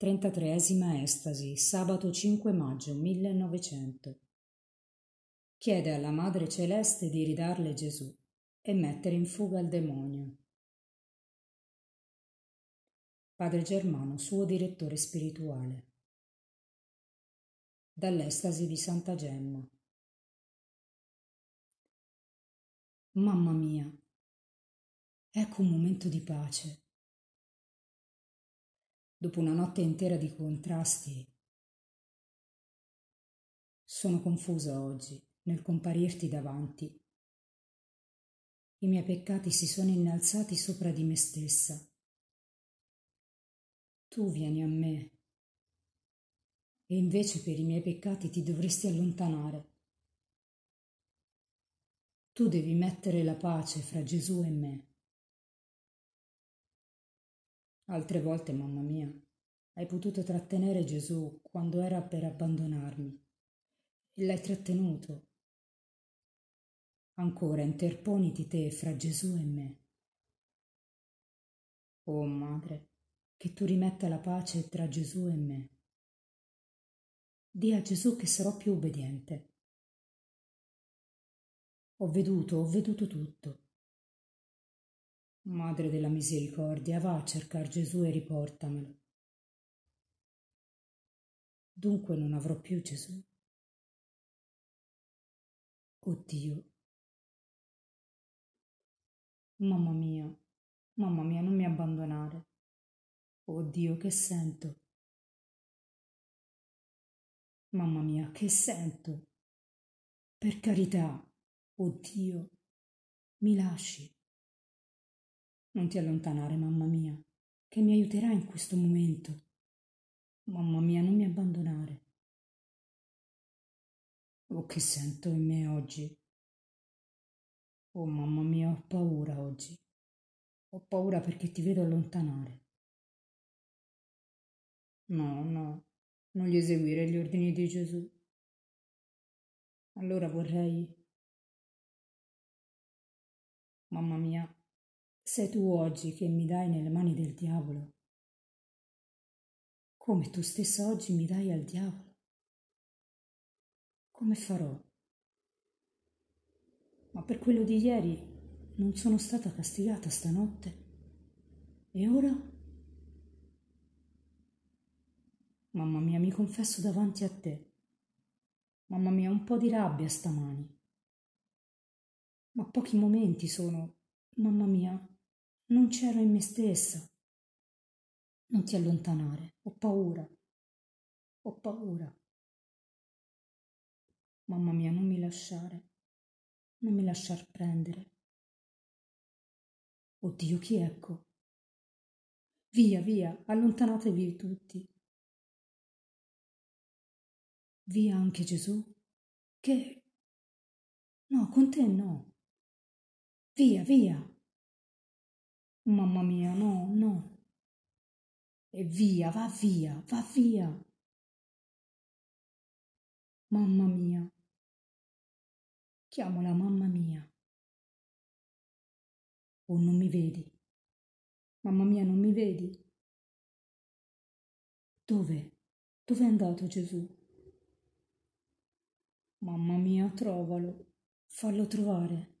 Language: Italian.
33esima estasi, sabato 5 maggio 1900. Chiede alla Madre Celeste di ridarle Gesù e mettere in fuga il demonio. Padre Germano, suo direttore spirituale. Dall'estasi di Santa Gemma. Mamma mia, ecco un momento di pace dopo una notte intera di contrasti. Sono confusa oggi nel comparirti davanti. I miei peccati si sono innalzati sopra di me stessa. Tu vieni a me e invece per i miei peccati ti dovresti allontanare. Tu devi mettere la pace fra Gesù e me. Altre volte, mamma mia, hai potuto trattenere Gesù quando era per abbandonarmi e l'hai trattenuto. Ancora interponiti te fra Gesù e me. Oh Madre, che tu rimetta la pace tra Gesù e me. Dì a Gesù che sarò più obbediente. Ho veduto, ho veduto tutto. Madre della misericordia, va a cercar Gesù e riportamelo. Dunque non avrò più Gesù. Oddio. Mamma mia, mamma mia, non mi abbandonare. Oddio, che sento. Mamma mia, che sento. Per carità, oddio, mi lasci. Non ti allontanare, mamma mia, che mi aiuterà in questo momento. Mamma mia, non mi abbandonare. Oh, che sento in me oggi. Oh, mamma mia, ho paura oggi. Ho paura perché ti vedo allontanare. No, no, non gli eseguire gli ordini di Gesù. Allora vorrei... Mamma mia, sei tu oggi che mi dai nelle mani del diavolo, come tu stessa oggi mi dai al diavolo. Come farò? Ma per quello di ieri non sono stata castigata stanotte. E ora? Mamma mia, mi confesso davanti a te. Mamma mia, un po' di rabbia stamani. Ma pochi momenti sono, mamma mia, non c'ero in me stessa. Non ti allontanare, ho paura, ho paura. Mamma mia, non mi lasciare, non mi lasciar prendere. Oddio, chi ecco? Via, via, allontanatevi tutti. Via anche Gesù? Che? No, con te no. Via, via. Mamma mia, no, no. E via, va via, va via. Mamma mia. Chiamola mamma mia. Oh, non mi vedi? Mamma mia, non mi vedi? Dove? Dove è andato Gesù? Mamma mia, trovalo, fallo trovare.